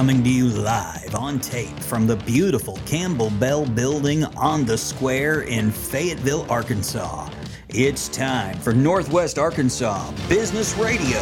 coming to you live on tape from the beautiful Campbell Bell Building on the Square in Fayetteville, Arkansas. It's time for Northwest Arkansas Business Radio.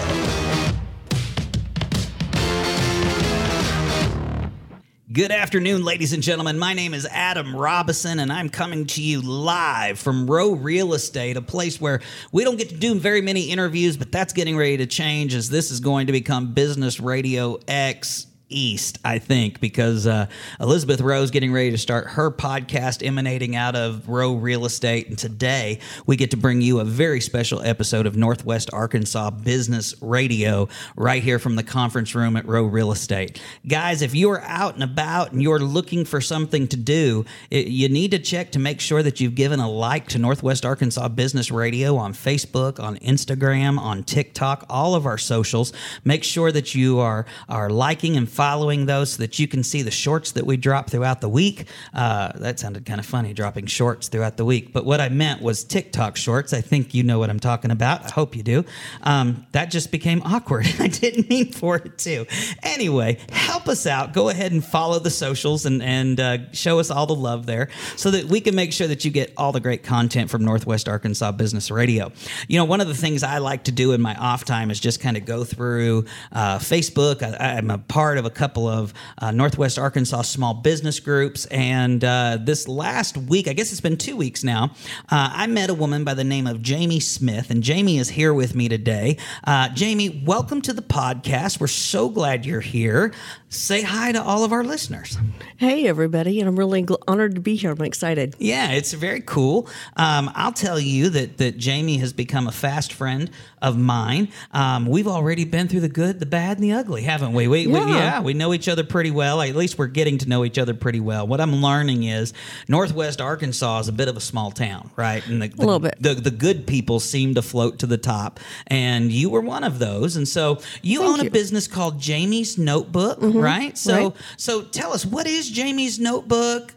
Good afternoon, ladies and gentlemen. My name is Adam Robison, and I'm coming to you live from Rowe Real Estate, a place where we don't get to do very many interviews, but that's getting ready to change as this is going to become Business Radio X east, I think, because uh, Elizabeth Rowe's getting ready to start her podcast emanating out of Rowe Real Estate. And today we get to bring you a very special episode of Northwest Arkansas Business Radio right here from the conference room at Rowe Real Estate. Guys, if you're out and about and you're looking for something to do, it, you need to check to make sure that you've given a like to Northwest Arkansas Business Radio on Facebook, on Instagram, on TikTok, all of our socials. Make sure that you are, are liking and following those so that you can see the shorts that we drop throughout the week. Uh, that sounded kind of funny, dropping shorts throughout the week. But what I meant was TikTok shorts. I think you know what I'm talking about. I hope you do. Um, that just became awkward. I didn't mean for it to. Anyway, help us out. Go ahead and follow the socials and, and uh, show us all the love there so that we can make sure that you get all the great content from Northwest Arkansas Business Radio. You know, one of the things I like to do in my off time is just kind of go through uh, Facebook. I, I'm a part of a couple of uh, Northwest Arkansas small business groups. And uh, this last week, I guess it's been two weeks now, uh, I met a woman by the name of Jamie Smith. And Jamie is here with me today. Uh, Jamie, welcome to the podcast. We're so glad you're here. Say hi to all of our listeners. Hey, everybody. And I'm really gl- honored to be here. I'm excited. Yeah, it's very cool. Um, I'll tell you that, that Jamie has become a fast friend of mine. Um, we've already been through the good, the bad, and the ugly, haven't we? We, Yeah. we yeah, we know each other pretty well. At least we're getting to know each other pretty well. What I'm learning is Northwest Arkansas is a bit of a small town, right? And the, the, little bit. The, the good people seem to float to the top, and you were one of those. And so you Thank own a you. business called Jamie's Notebook, right? So right. so tell us what is Jamie's Notebook?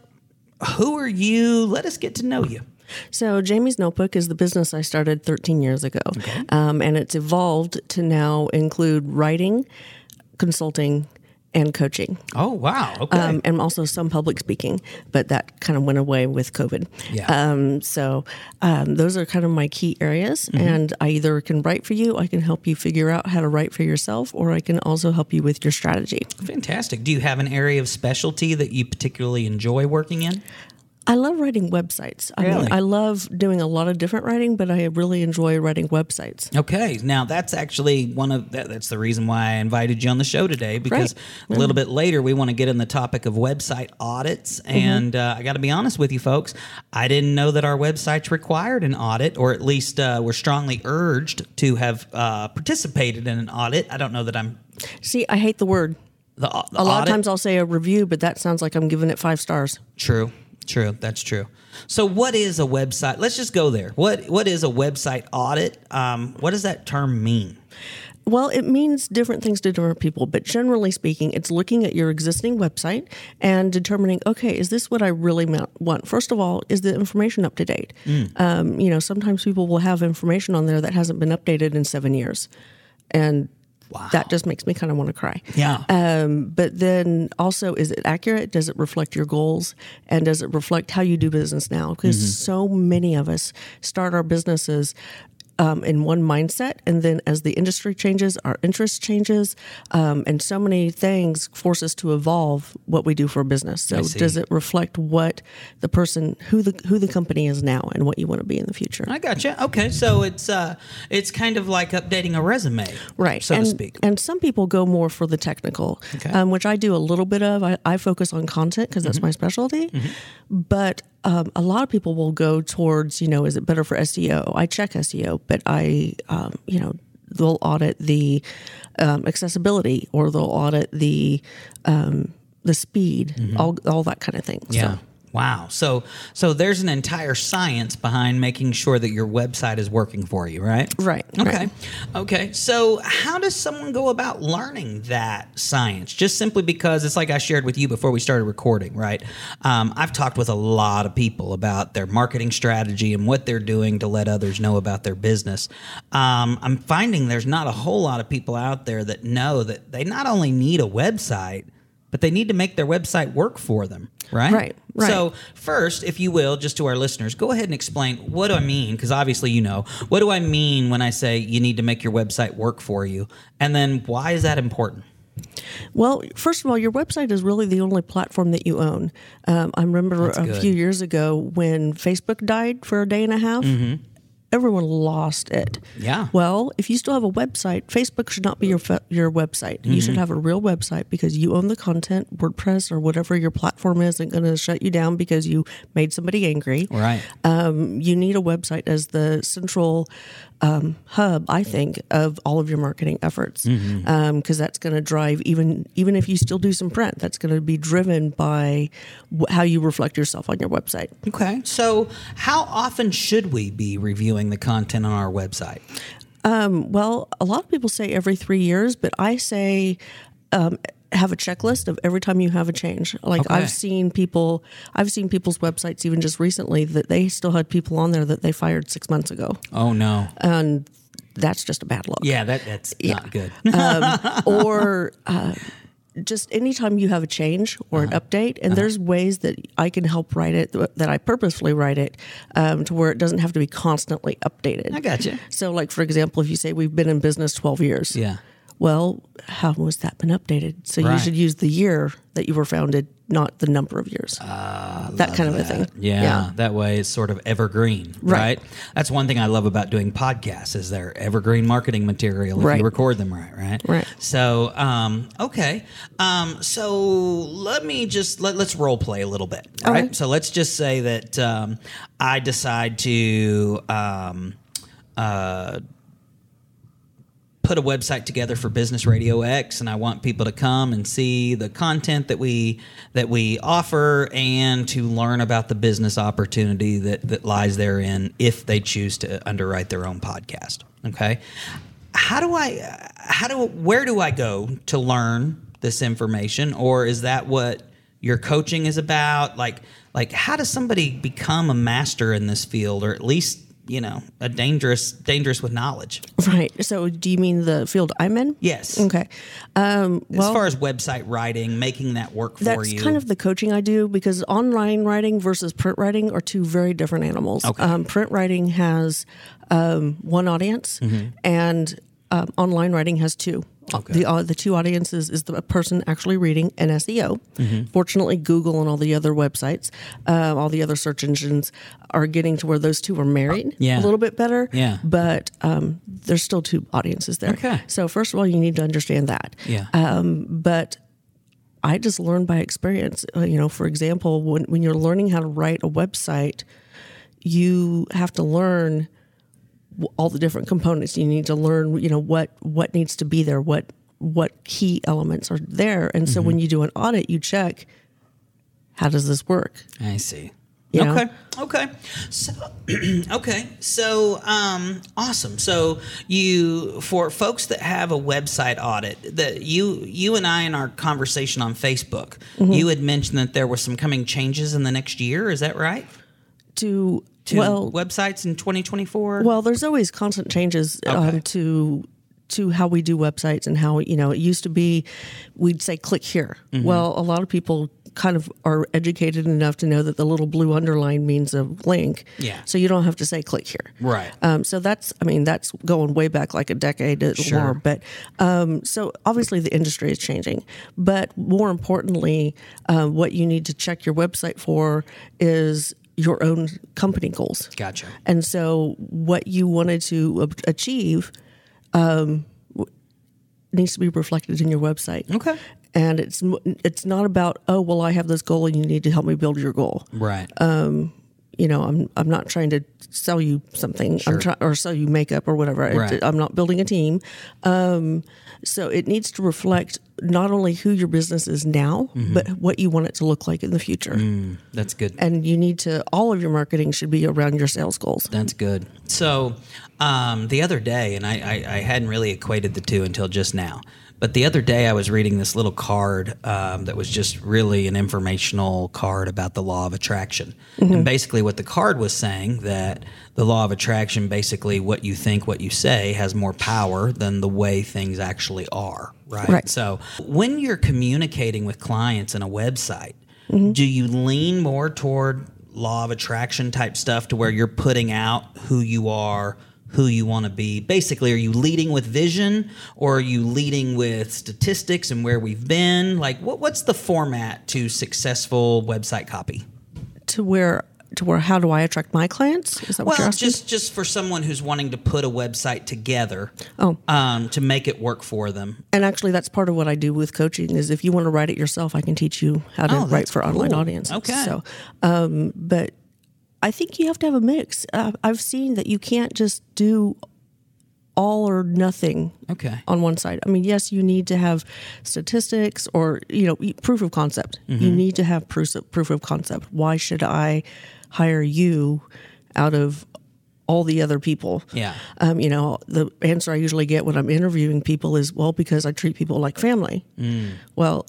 Who are you? Let us get to know you. So, Jamie's Notebook is the business I started 13 years ago. Um, and it's evolved to now include writing, consulting, and coaching. Oh wow! Okay. Um, and also some public speaking, but that kind of went away with COVID. Yeah. Um, so um, those are kind of my key areas, Mm-hmm. and I either can write for you, I can help you figure out how to write for yourself, or I can also help you with your strategy. Fantastic. Do you have an area of specialty that you particularly enjoy working in? I love writing websites. I, Really? I love doing a lot of different writing, but I really enjoy writing websites. Okay, now that's actually one of that, that's the reason why I invited you on the show today because a little bit later we want to get in the topic of website audits, and uh, I got to be honest with you folks, I didn't know that our websites required an audit, or at least uh, were strongly urged to have uh, participated in an audit. I don't know that I'm See, I hate the word. the, the A lot audit- of times I'll say a review, but that sounds like I'm giving it five stars. True. True. That's true. So, what is a website? Let's just go there. What What is a website audit? Um, what does that term mean? Well, it means different things to different people, but generally speaking, it's looking at your existing website and determining, okay, is this what I really want? First of all, is the information up to date? Um, you know, sometimes people will have information on there that hasn't been updated in seven years, and that just makes me kind of want to cry. Yeah. Um, but then also, is it accurate? Does it reflect your goals? And does it reflect how you do business now? Because so many of us start our businesses um, in one mindset, and then as the industry changes, our interest changes, um, and so many things force us to evolve what we do for a business. So, does it reflect what the person, who the who the company is now, and what you want to be in the future? I gotcha. Okay, so it's uh, it's kind of like updating a resume, right so and, to speak. and some people go more for the technical Okay. um, which i do a little bit of i, I focus on content because Mm-hmm. that's my specialty but um, a lot of people will go towards you know is it better for seo i check seo but i um, you know they'll audit the um, accessibility or they'll audit the um, the speed all, all that kind of thing Mm-hmm. Yeah. so Wow. So so there's an entire science behind making sure that your website is working for you, right? Right, Okay. right. Okay. So how does someone go about learning that science? Just simply because it's like I shared with you before we started recording, right? Um, I've talked with a lot of people about their marketing strategy and what they're doing to let others know about their business. Um, I'm finding there's not a whole lot of people out there that know that they not only need a website but they need to make their website work for them, right? Right, right. So, first, if you will, just to our listeners, go ahead and explain what do I mean? Because obviously, you know, what do I mean when I say you need to make your website work for you? And then why is that important? Well, first of all, your website is really the only platform that you own. Um, I remember a good. few years ago when Facebook died for a day and a half. Everyone lost it. Yeah. Well, if you still have a website, Facebook should not be your your website. You should have a real website because you own the content. WordPress or whatever your platform is isn't going to shut you down because you made somebody angry. Right. Um, you need a website as the central um, hub, I think, of all of your marketing efforts, because Mm-hmm. that's going to drive even even if you still do some print, that's going to be driven by wh- how you reflect yourself on your website. Okay. So, how often should we be reviewing the content on our website? Well, a lot of people say every three years, but I say um, have a checklist of every time you have a change. Like Okay. I've seen people, I've seen people's websites even just recently that they still had people on there that they fired six months ago, Oh, no. and that's just a bad look. Yeah, that, that's not good. or uh, just anytime you have a change or an Uh-huh. update, and there's ways that I can help write it that I purposefully write it um, to where it doesn't have to be constantly updated. I gotcha. So, like for example, if you say we've been in business 12 years, Yeah. Well, how was that been updated? So you should use the year that you were founded, not the number of years. that kind of a thing. Ah, Yeah, that way it's sort of evergreen, right. Right. That's one thing I love about doing podcasts is they're evergreen marketing material if you record them right, right? Right. So, um, okay. Um, so let me just let, let's role play a little bit, right? Okay. So let's just say that um, I decide to um, uh, put a website together for Business Radio X, and I want people to come and see the content that we that we offer, and to learn about the business opportunity that that lies therein if they choose to underwrite their own podcast. Okay, how do I how do where do I go to learn this information, or is that what your coaching is about? Like like how does somebody become a master in this field, or at least you know a dangerous dangerous with knowledge? Right. So, do you mean the field I'm in? Yes. Okay. Um, well, as far as website writing, making that work for that's you. kind of the coaching I do because online writing versus print writing are two very different animals. Okay. Um, print writing has um, one audience, and um, online writing has two. Okay. The uh, the two audiences is the person actually reading and SEO. Fortunately, Google and all the other websites, uh, all the other search engines are getting to where those two are married Yeah. a little bit better. Yeah. But um, there's still two audiences there. Okay. So first of all, you need to understand that yeah. but I just learned by experience. Uh, you know, for example, when when you're learning how to write a website, you have to learn all the different components. You need to learn, you know, what what needs to be there, what what key elements are there, and so when you do an audit, you check how does this work. I see. You know? Okay. Okay. So okay. So um awesome. So you for folks that have a website audit, that you you and I in our conversation on Facebook, Mm-hmm. you had mentioned that there were some coming changes in the next year, is that right? To, To well, websites in 2024? Well, there's always constant changes Okay. um, to to how we do websites and how you know it used to be we'd say click here. Mm-hmm. Well, a lot of people kind of are educated enough to know that the little blue underline means a link. Yeah. So you don't have to say click here. Right. Um, so that's I mean that's going way back like a decade or Sure. more. But um, so obviously the industry is changing. But more importantly, uh, what you need to check your website for is your own company goals. Gotcha. And so, what you wanted to achieve um, needs to be reflected in your website. Okay. And it's it's not about oh well I have this goal and you need to help me build your goal. Right. Um, You know I'm I'm not trying to sell you something Sure. I'm trying or sell you makeup or whatever. Right. I'm not building a team. Um, so it needs to reflect not only who your business is now, Mm-hmm. but what you want it to look like in the future. That's good. And you need to all of your marketing should be around your sales goals. That's good. So, um, the other day, and I, I, I hadn't really equated the two until just now, but the other day I was reading this little card um, that was just really an informational card about the law of attraction. And basically, what the card was saying that the law of attraction, basically, what you think, what you say, has more power than the way things actually are. Right. Right. So, when you're communicating with clients in a website, Mm-hmm. do you lean more toward law of attraction type stuff to where you're putting out who you are? Who you want to be. Basically, are you leading with vision or are you leading with statistics and where we've been? Like, what, what's the format to successful website copy? To where to where how do I attract my clients? Is that what you're Well, asking? just just for someone who's wanting to put a website together, Oh. um, to make it work for them. and actually, that's part of what I do with coaching. Is if you want to write it yourself, I can teach you how to Oh, write for online cool. audiences. Okay. So, um, but I think you have to have a mix. Uh, I've seen that you can't just do all or nothing Okay. on one side. I mean, yes, you need to have statistics or you know proof of concept. Mm-hmm. You need to have proof of, proof of concept. Why should I hire you out of all the other people? Yeah. Um, you know, the answer I usually get when I'm interviewing people is, well, because I treat people like family. Mm. Well,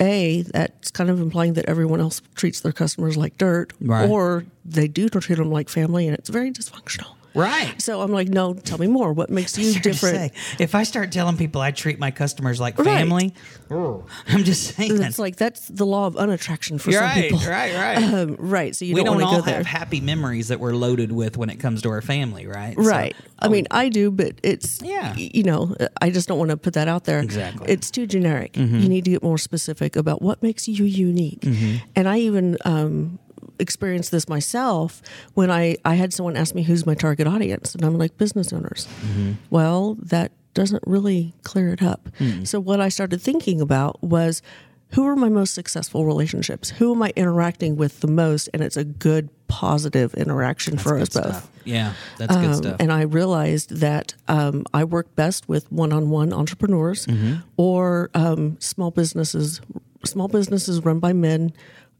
a that's kind of implying that everyone else treats their customers like dirt, Right. or they do treat them like family, and it's very dysfunctional. Right. So I'm like, no, tell me more. What makes you different? say, if I start telling people I treat my customers like Right. family, I'm just saying. It's like that's the law of unattraction for You're some right, people. right, right. Um, right. So you we don't, don't want all go there. have happy memories that we're loaded with when it comes to our family, right? So- Right. I mean, I do, but it's Yeah. You know, I just don't want to put that out there. Exactly. Mm-hmm. It's too generic. You need to get more specific about what makes you unique. And I even um, experienced this myself when I I had someone ask me who's my target audience, and I'm like business owners. Mm-hmm. Well, that doesn't really clear it up. So what I started thinking about was. Who are my most successful relationships? Who am I interacting with the most? And it's a good, positive interaction for us both. stuff. Yeah, that's good Um, stuff. And I realized that um, I work best with one-on-one entrepreneurs Mm-hmm. or um, small businesses, small businesses run by men,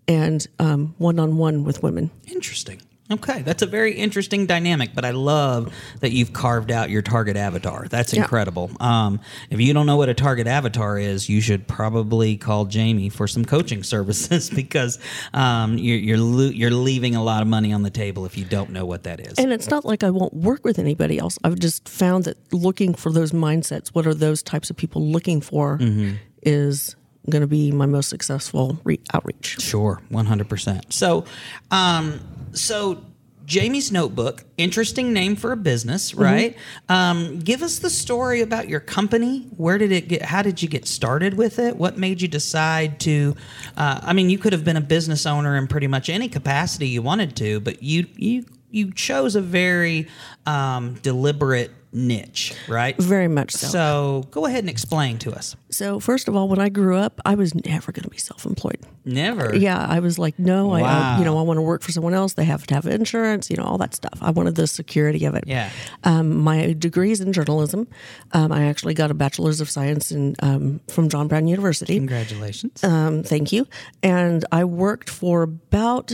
and um, one-on-one with women. Interesting. Okay, that's a very interesting dynamic, but I love that you've carved out your target avatar. That's Yeah. incredible. Um, if you don't know what a target avatar is, you should probably call Jamie for some coaching services because um, you're you're, lo- you're leaving a lot of money on the table if you don't know what that is. And it's not like I won't work with anybody else. I've just found that looking for those mindsets, what are those types of people looking for, Mm-hmm. is going to be my most successful re- outreach. Sure, one hundred percent. So, um, so Jamie's Notebook, interesting name for a business, Mm-hmm. right? Um, give us the story about your company. Where did it get? How did you get started with it? What made you decide to? Uh, I mean, you could have been a business owner in pretty much any capacity you wanted to, but you you you chose a very um, deliberate niche, right? Very much so. So go ahead and explain to us. So, first of all, when I grew up, I was never going to be self-employed. Never. Yeah, I was like, no, I, I you know, I want to work for someone else. They have to have insurance, you know, all that stuff. I wanted the security of it. Yeah. Um, my degree is in journalism. Um, I actually got a bachelor's of science in um, from John Brown University. Congratulations. Um, thank you. And I worked for about,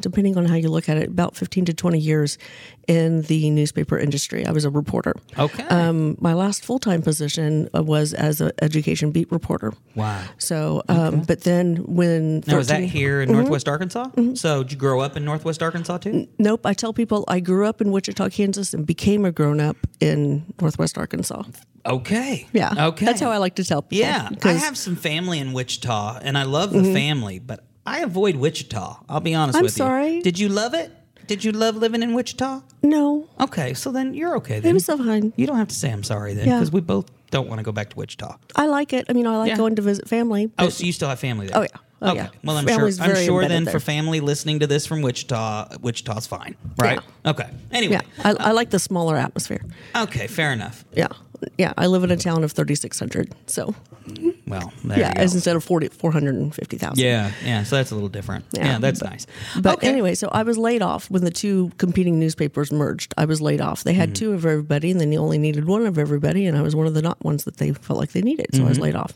depending on how you look at it, about 15 to 20 years in the newspaper industry. I was a reporter. Okay. Um, my last full time position uh, was as an education beat reporter. wow. So, um, but then when Now, was that here in Northwest Arkansas? So, did you grow up in Northwest Arkansas too? Nope. I tell people I grew up in Wichita, Kansas, and became a grown up in Northwest Arkansas. Okay. Yeah. Okay. That's how I like to tell people. Yeah, I have some family in Wichita, and I love the family, but I avoid Wichita. I'll be honest I'm with you. sorry. Did you love it? Did you love living in Wichita? No, Okay, so then you're okay then. it was so fine. you don't have to say I'm sorry then, Yeah. because we both don't want to go back to Wichita. I like it. I mean, I like Yeah. going to visit family. Oh, but- so you still have family there? Oh, yeah. Oh, okay. yeah. Well, I'm Family's sure. I'm very sure embedded then there. for family listening to this from Wichita, Wichita's fine, right? Okay. Anyway. yeah, I, I like the smaller atmosphere. Okay. Fair enough. Yeah, yeah. I live in a town of 3,600, so Well, yeah, as instead of 40, 450,000. Yeah, yeah. So that's a little different. Yeah, Yeah, that's nice. But okay. anyway, so I was laid off when the two competing newspapers merged. I was laid off. They had Mm-hmm. two of everybody, and then they only needed one of everybody, and I was one of the not ones that they felt like they needed. So I was Mm-hmm. laid off,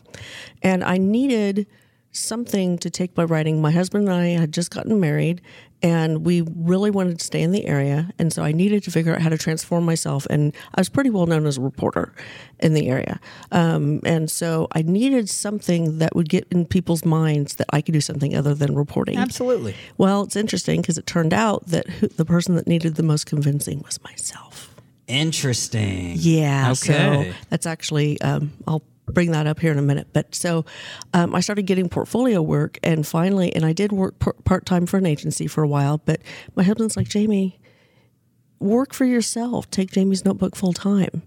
and I needed something to take my writing. My husband and I had just gotten married, and we really wanted to stay in the area, and so I needed to figure out how to transform myself. And I was pretty well known as a reporter in the area, um, and so I needed something that would get in people's minds that I could do something other than reporting. Absolutely. Well, it's interesting because it turned out that who, the person that needed the most convincing was myself. Interesting. Yeah. Okay. So that's actually, um, I'll bring that up here in a minute. But so um, I started getting portfolio work, and finally, and I did work par- part time for an agency for a while. But my husband's like, Jamie, work for yourself. Take Jamie's notebook full time.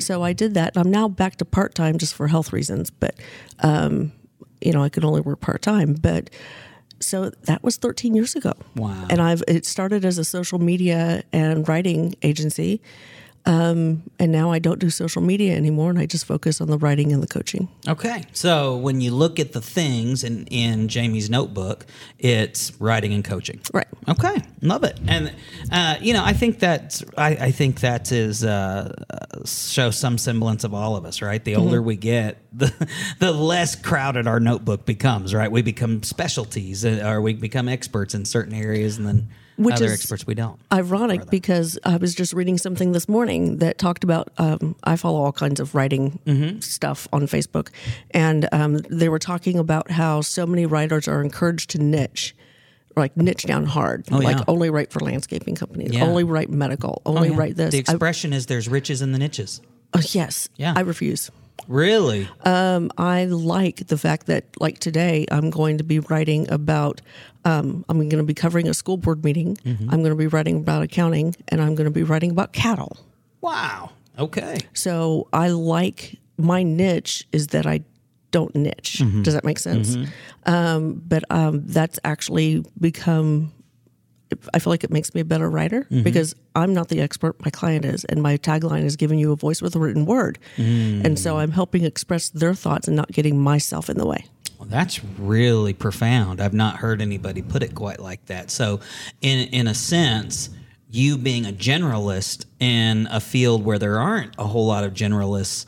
So I did that. I'm now back to part time just for health reasons, but um, you know I could only work part time. But so that was 13 years ago. Wow. And I've it started as a social media and writing agency. Um, and now I don't do social media anymore, and I just focus on the writing and the coaching. Okay. So when you look at the things in, in Jamie's notebook, it's writing and coaching. Right. Okay. Love it. And, uh, you know, I think that, I, I think that is, uh, show some semblance of all of us, right? The older we get, the, the less crowded our notebook becomes, right? We become specialties uh, or we become experts in certain areas and then Which other is- experts we don't. ironic because I was just reading something this morning that talked about. Um, I follow all kinds of writing Mm-hmm. stuff on Facebook, and um, they were talking about how so many writers are encouraged to niche. Like niche down hard, like Oh, yeah. only write for landscaping companies, Yeah. only write medical, only Oh, Yeah. write this. The I- expression is there's riches in the niches. oh, yes, Yeah. I refuse. Really? I like the fact that, like today, I'm going to be writing about. Um, I'm going to be covering a school board meeting. Mm-hmm. I'm going to be writing about accounting, and I'm going to be writing about cattle. wow. Okay. So I like my niche is that I don't niche. Mm-hmm. Does that make sense? Um, but um, that's actually become. I feel like it makes me a better writer Mm-hmm. because I'm not the expert. My client is, and my tagline is giving you a voice with a written word. And Mm. so I'm helping express their thoughts and not getting myself in the way. Well, that's really profound. I've not heard anybody put it quite like that. So, in in a sense, you being a generalist in a field where there aren't a whole lot of generalists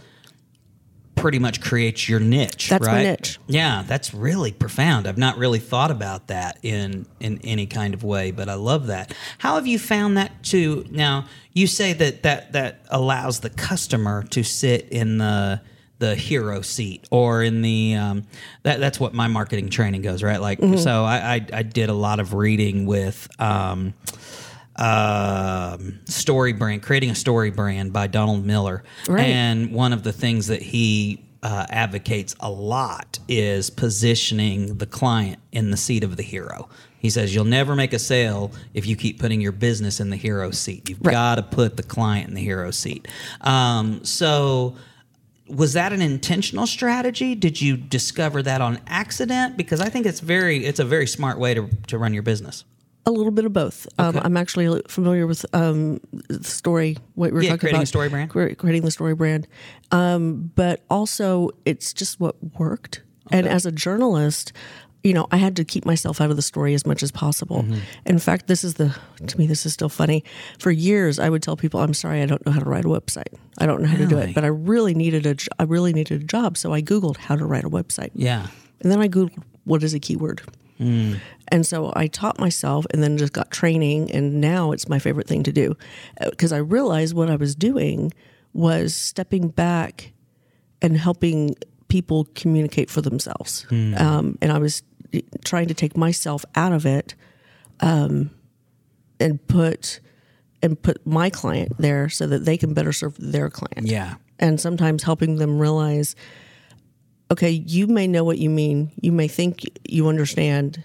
pretty much creates your niche. That's my right? niche. Yeah, that's really profound. I've not really thought about that in in any kind of way, but I love that. How have you found that to now? You say that that that allows the customer to sit in the the hero seat or in the um, that that's what my marketing training goes right like Mm-hmm. so I, I I did a lot of reading with um, um, story brand, creating a story brand by Donald Miller. Right. And one of the things that he uh, advocates a lot is positioning the client in the seat of the hero. He says you'll never make a sale if you keep putting your business in the hero seat. You've Right. got to put the client in the hero seat. Um, so was that an intentional strategy did you discover that on accident because i think it's very it's a very smart way to, to run your business A little bit of both. Um, I'm actually familiar with um, the story. What we were Yeah, talking creating a about, story brand. creating the story brand. Um, but also, it's just what worked. And as a journalist, you know, I had to keep myself out of the story as much as possible. Mm-hmm. In fact, this is the to me this is still funny. For years, I would tell people, "I'm sorry, I don't know how to write a website. I don't know how to do it." But I really needed a, I really needed a job, so I googled how to write a website. yeah And then I Googled what is a keyword. And so I taught myself and then just got training. And now it's my favorite thing to do because I realized what I was doing was stepping back and helping people communicate for themselves. Um, and I was trying to take myself out of it um, and put and put my client there so that they can better serve their client. Yeah. And sometimes helping them realize okay you may know what you mean you may think you understand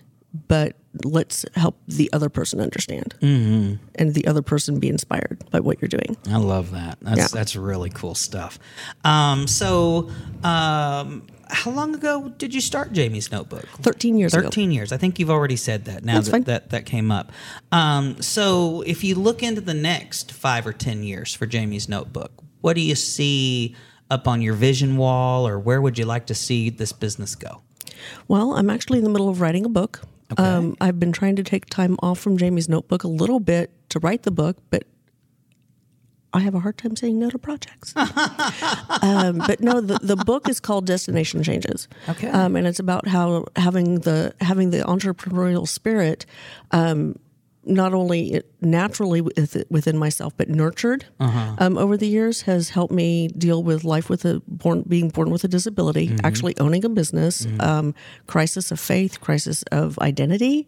but let's help the other person understand mm-hmm. and the other person be inspired by what you're doing I love that. That's Yeah. that's really cool stuff. Um, so, um, how long ago did you start Jamie's Notebook? 13 years ago Thirteen years. I think you've already said that. Now That's that, fine. that that came up. Um, so, if you look into the next five or ten years for Jamie's Notebook, what do you see up on your vision wall, or where would you like to see this business go? well i'm actually in the middle of writing a book Okay. um, i've been trying to take time off from jamie's notebook a little bit to write the book but I have a hard time saying no to projects. um, but no, the, the book is called Destination Changes. Okay. Um, and it's about how having the having the entrepreneurial spirit, um, not only naturally within myself, but nurtured um, over the years, has helped me deal with life with a born being born with a disability, actually owning a business, um, crisis of faith, crisis of identity,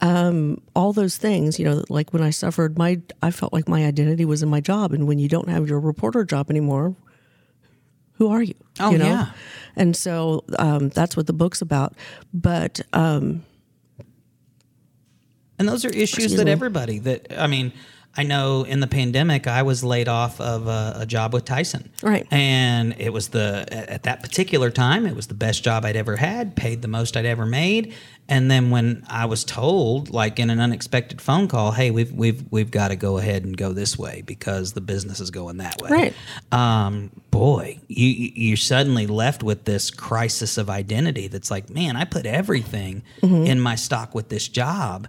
um, all those things. You know, like when I suffered my, I felt like my identity was in my job, and when you don't have your reporter job anymore, who are you? Oh, you know? yeah. And so um, that's what the book's about. But um, And those are issues Excuse that me. everybody that I mean, I know in the pandemic I was laid off of a, a job with Tyson. Right. And it was the at at that particular time it was the best job I'd ever had, paid the most I'd ever made. And then when I was told like in an unexpected phone call, "Hey, we've we've we've got to go ahead and go this way because the business is going that way." Right. Um boy, you you- you're suddenly left with this crisis of identity that's like, man, I put everything Mm-hmm. in my stock with this job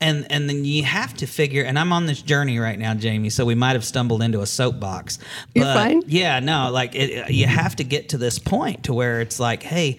and and then you have to figure and i'm on this journey right now jamie so we might have stumbled into a soapbox. You're fine. yeah no like it, you have to get to this point to where it's like hey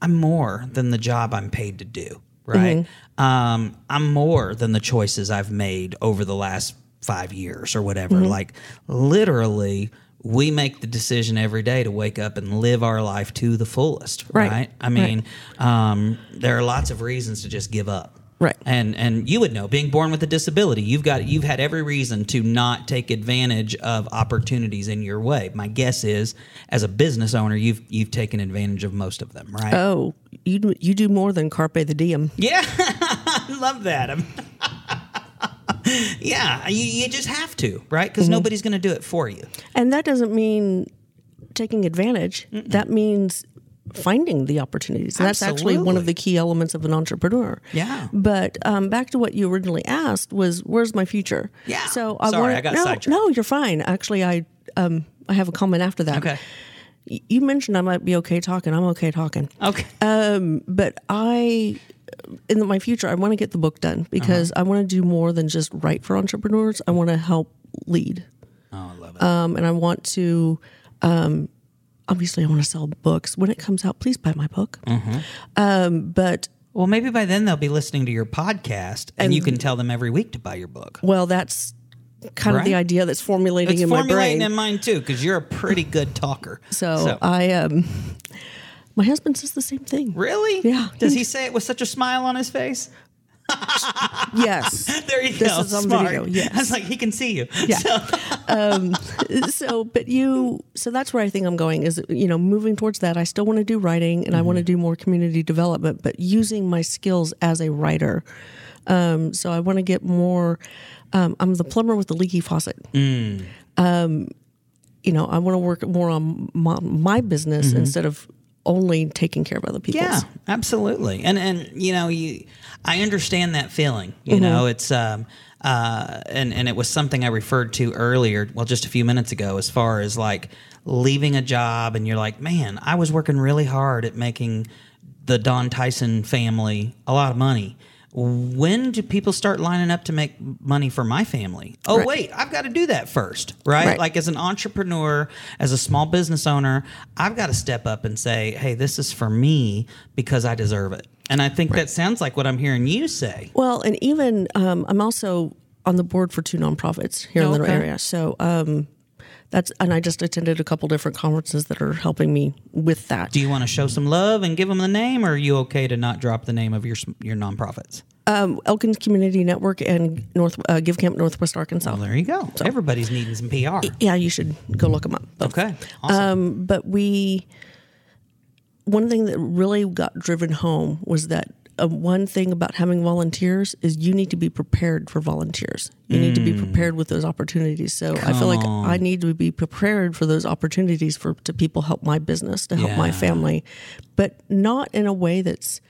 i'm more than the job i'm paid to do right? Um, i'm more than the choices i've made over the last five years or whatever. Like literally we make the decision every day to wake up and live our life to the fullest Right. right, i mean um, there are lots of reasons to just give up Right. and and you would know being born with a disability you've got you've had every reason to not take advantage of opportunities in your way. My guess is as a business owner you've you've taken advantage of most of them right? Oh, you do- you do more than carpe the diem. yeah. I love that. Yeah you, you just have to right? Because mm-hmm. nobody's going to do it for you. And that doesn't mean taking advantage. That means finding the opportunities. And that's actually one of the key elements of an entrepreneur. Yeah. But um, back to what you originally asked was, where's my future? Yeah. So I Sorry, wanna- I got no, sidetracked. No, you're fine. Actually, I um, I have a comment after that. okay You mentioned I might be okay talking. I'm okay talking. okay Um, But I, in my future, I want to get the book done because Uh-huh. I want to do more than just write for entrepreneurs. I want to help lead oh i love it um, and I want to. Um, obviously, I want to sell books. When it comes out, please buy my book. Mm-hmm. Um, but well maybe by then they'll be listening to your podcast and, you can tell them every week to buy your book well, that's kind of the idea that's formulating it's in my formulating brain. in mine too because you're a pretty good talker so, I, um, my husband says the same thing. Really? Yeah. Does he say it with such a smile on his face? Yes. There you This go. is on Smart. video, yes. I was like, he can see you. Yeah. So- so, but you, so that's where I think I'm going is, you know, moving towards that. I still want to do writing and I want to do more community development, but using my skills as a writer. Um, so I want to get more, um, I'm the plumber with the leaky faucet. Um, you know, I want to work more on my, my business instead of only taking care of other people. yeah, absolutely. And and you know, you I understand that feeling. You know, it's um uh and and it was something I referred to earlier, well just a few minutes ago as far as like leaving a job and you're like, "Man, I was working really hard at making the Don Tyson family a lot of money." When do people start lining up to make money for my family? Oh, Right. wait, I've got to do that first, right? Right. Like as an entrepreneur, as a small business owner, I've got to step up and say, "Hey, this is for me because I deserve it." And I think that sounds like what I'm hearing you say. Well, and even um, I'm also on the board for two nonprofits here in the Okay. area. So um, that's and I just attended a couple different conferences that are helping me with that. Do you want to show some love and give them the name, or are you okay to not drop the name of your your nonprofits? Um, Elkins Community Network and North uh, Give Camp Northwest Arkansas. Well, there you go. Everybody's needing some PR. yeah, you should go look them up. both. Okay, awesome. Um, but we, one thing that really got driven home was that uh, one thing about having volunteers is you need to be prepared for volunteers. You need to be prepared with those opportunities. So I feel like I need to be prepared for those opportunities for to people help my business, to help my family, but not in a way that's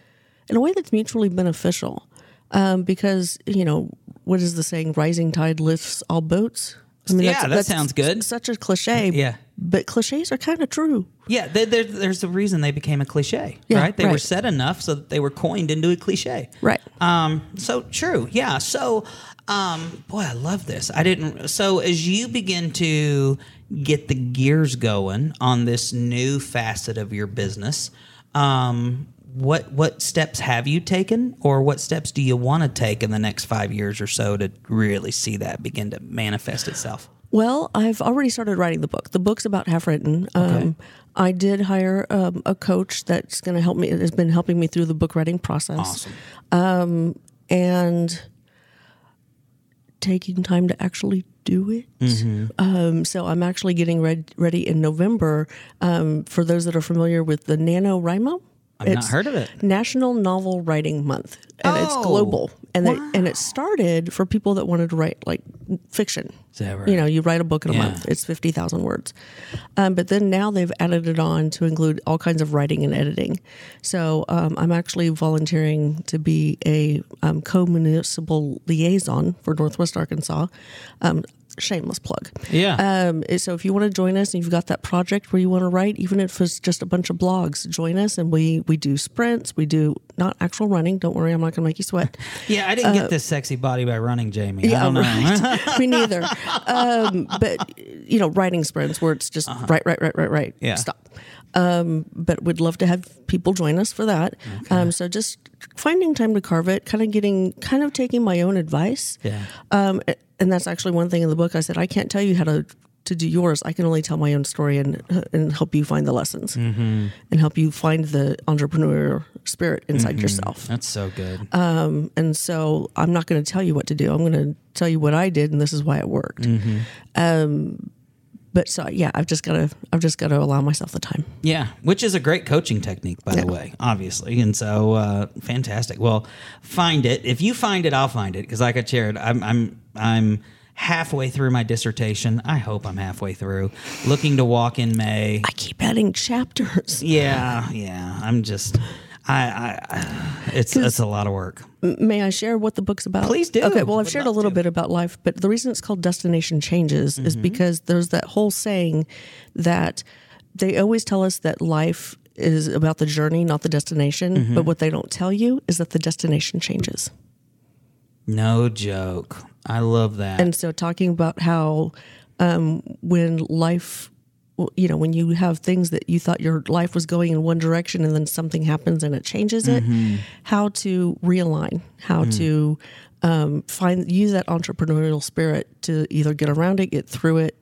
in a way that's mutually beneficial. Um, because you know what is the saying? Rising tide lifts all boats. I Yeah, that sounds good. Such a cliche. Yeah. But cliches are kind of true. yeah, there, there's a reason they became a cliche, Yeah, right? They were said enough so that they were coined into a cliche. Right. Um, so true. Yeah. So, um, boy, I love this. I didn't. So as you begin to get the gears going on this new facet of your business, um, what what steps have you taken, or what steps do you want to take in the next five years or so to really see that begin to manifest itself? Well, I've already started writing the book. The book's about half written. Um, I did hire um, a coach that's going to help me. It has been helping me through the book writing process, Awesome. and taking time to actually do it. Mm-hmm. Um, so I'm actually getting red, ready in November. Um, for those that are familiar with the NaNoWriMo, I've not heard of it. National Novel Writing Month, and it's Oh, global. And they, and it started for people that wanted to write like fiction. right? You know, you write a book in a Yeah. month. It's fifty thousand words. Um, but then now they've added it on to include all kinds of writing and editing. So um, I'm actually volunteering to be a um, co-municipal liaison for Northwest Arkansas. Shameless plug. Yeah. Um, so if you want to join us and you've got that project where you want to write, even if it's just a bunch of blogs, join us and we we do sprints. We do not actual running. Don't worry, I'm not going to make you sweat. yeah, I didn't get this sexy body by running, Jamie. I don't know. Me neither. Um, but you know, writing sprints where it's just right, right, right, right, right. Uh-huh. Yeah. Stop. Um, but we'd love to have people join us for that. Um, so just finding time to carve it, kind of getting, kind of taking my own advice. Yeah. Um, and that's actually one thing in the book. I said I can't tell you how to to do yours. I can only tell my own story and and help you find the lessons Mm-hmm. and help you find the entrepreneurial spirit inside yourself. That's so good. And so I'm not going to tell you what to do. I'm going to tell you what I did, and this is why it worked. Um, but so yeah, I've just got to I've just got to allow myself the time. Yeah, which is a great coaching technique, by the way, obviously. And so, uh, fantastic. Well, find it. If you find it, I'll find it because, like I shared, I'm I'm I'm halfway through my dissertation. I hope I'm halfway through. Looking to walk in May. I keep adding chapters. Yeah, yeah. I'm just. I, I, it's it's a lot of work. May I share what the book's about? Please do. Okay, well, I've Would shared a little to. bit about life, but the reason it's called Destination Changes is Mm-hmm. because there's that whole saying that they always tell us that life is about the journey, not the destination. Mm-hmm. But what they don't tell you is that the destination changes. No joke. I love that. And so, talking about how um, when life, well, you know, when you have things that you thought your life was going in one direction and then something happens and it changes it, how to realign, how to um, find, use that entrepreneurial spirit to either get around it, get through it,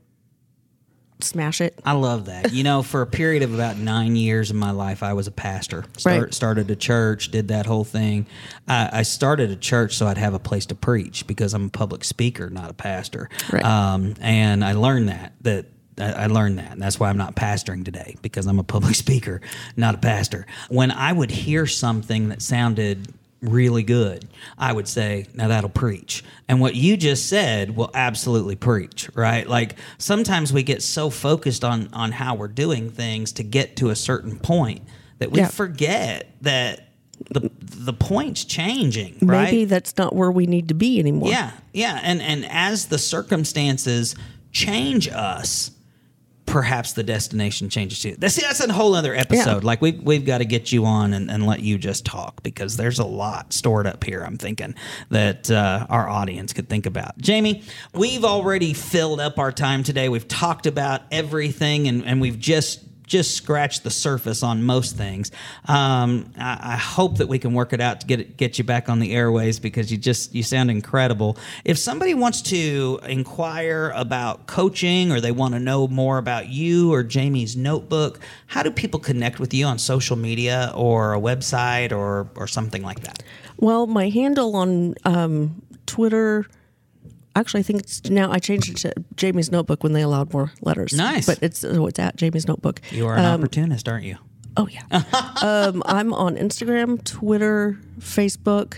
smash it. I love that. You know, for a period of about nine years of my life, I was a pastor. Start, Right. Started a church, did that whole thing. I, I started a church so I'd have a place to preach because I'm a public speaker, not a pastor. Right. Um, and I learned that that. I learned that, and that's why I'm not pastoring today because I'm a public speaker, not a pastor. When I would hear something that sounded really good, I would say, now that'll preach. And what you just said will absolutely preach, right? Like sometimes we get so focused on on how we're doing things to get to a certain point that we Yeah. forget that the the point's changing, right? Maybe that's not where we need to be anymore. Yeah, yeah, and and as the circumstances change us, perhaps the destination changes too. That's that's a whole other episode. Like we've we've got to get you on and, and let you just talk because there's a lot stored up here. I'm thinking that uh, our audience could think about. Jamie, we've already filled up our time today. We've talked about everything, and and we've just just scratched the surface on most things. Um, I, I hope that we can work it out to get it, get you back on the airways because you just you sound incredible. If somebody wants to inquire about coaching or they want to know more about you or Jamie's notebook, how do people connect with you on social media or a website or or something like that? Well, my handle on um, Twitter, actually, I think it's now I changed it to Jamie's Notebook when they allowed more letters. Nice. but it's oh, it's at Jamie's Notebook. You are an opportunist, aren't you? Oh yeah. um, I'm on Instagram, Twitter, Facebook,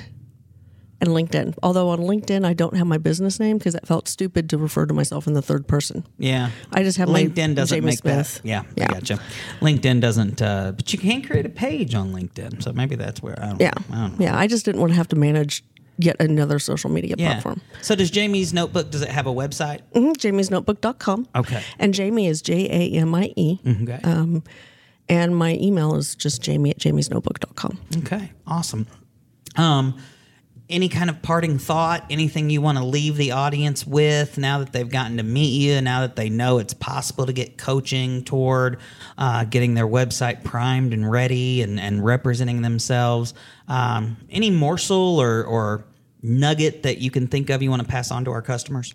and LinkedIn. Although on LinkedIn, I don't have my business name because it felt stupid to refer to myself in the third person. Yeah. I just have my LinkedIn doesn't Jamie make Smith. that. Yeah, Yeah. I gotcha. LinkedIn doesn't, uh, but you can create a page on LinkedIn. So maybe that's where I don't, Yeah, I don't know. yeah. I just didn't want to have to manage yet another social media Yeah. platform. So does Jamie's notebook? Does it have a website? Mm-hmm, Jamie'sNotebook.com. Okay. And Jamie is J A M I E. Okay. And my email is just jamie at jamiesnotebook.com. okay. Awesome. Um, any kind of parting thought? Anything you want to leave the audience with now that they've gotten to meet you? Now that they know it's possible to get coaching toward uh, getting their website primed and ready and, and representing themselves? Um, any morsel or, or nugget that you can think of you want to pass on to our customers?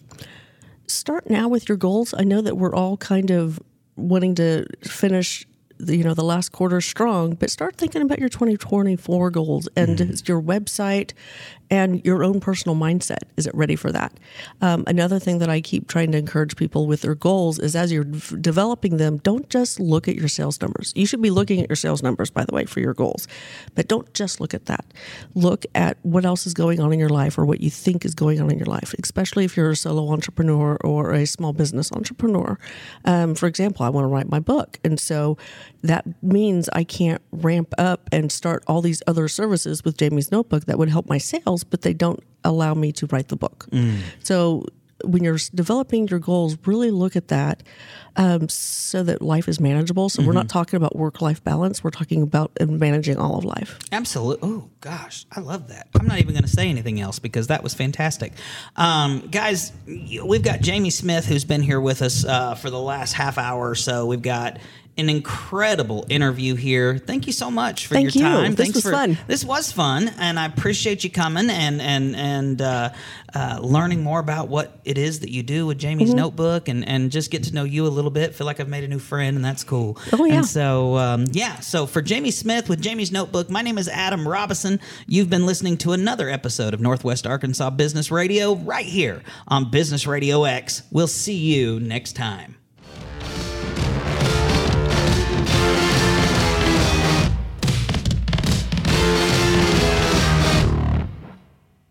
Start now with your goals. I know that we're all kind of wanting to finish the, you know the last quarter strong, but start thinking about your 2024 goals and mm-hmm. your website and your own personal mindset. Is it ready for that? Um, another thing that I keep trying to encourage people with their goals is as you're developing them, don't just look at your sales numbers. You should be looking at your sales numbers, by the way, for your goals, but don't just look at that. Look at what else is going on in your life or what you think is going on in your life, especially if you're a solo entrepreneur or a small business entrepreneur. Um, for example, I want to write my book. And so that means I can't ramp up and start all these other services with Jamie's Notebook that would help my sales, but they don't allow me to write the book. So when you're developing your goals, really look at that um, so that life is manageable. So we're not talking about work life balance, we're talking about uh, managing all of life. Absolutely. Oh gosh, I love that. I'm not even going to say anything else because that was fantastic. Um, guys, we've got Jamie Smith who's been here with us uh, for the last half hour or so. We've got an incredible interview here. Thank you so much for Thank your you. time. This Thanks was for, fun. This was fun, and I appreciate you coming and and and uh, uh, learning more about what it is that you do with Jamie's Mm-hmm. notebook, and and just get to know you a little bit. Feel like I've made a new friend, and that's cool. Oh, yeah. And so um, yeah. So for Jamie Smith with Jamie's Notebook, my name is Adam Robison. You've been listening to another episode of Northwest Arkansas Business Radio right here on Business Radio X. We'll see you next time.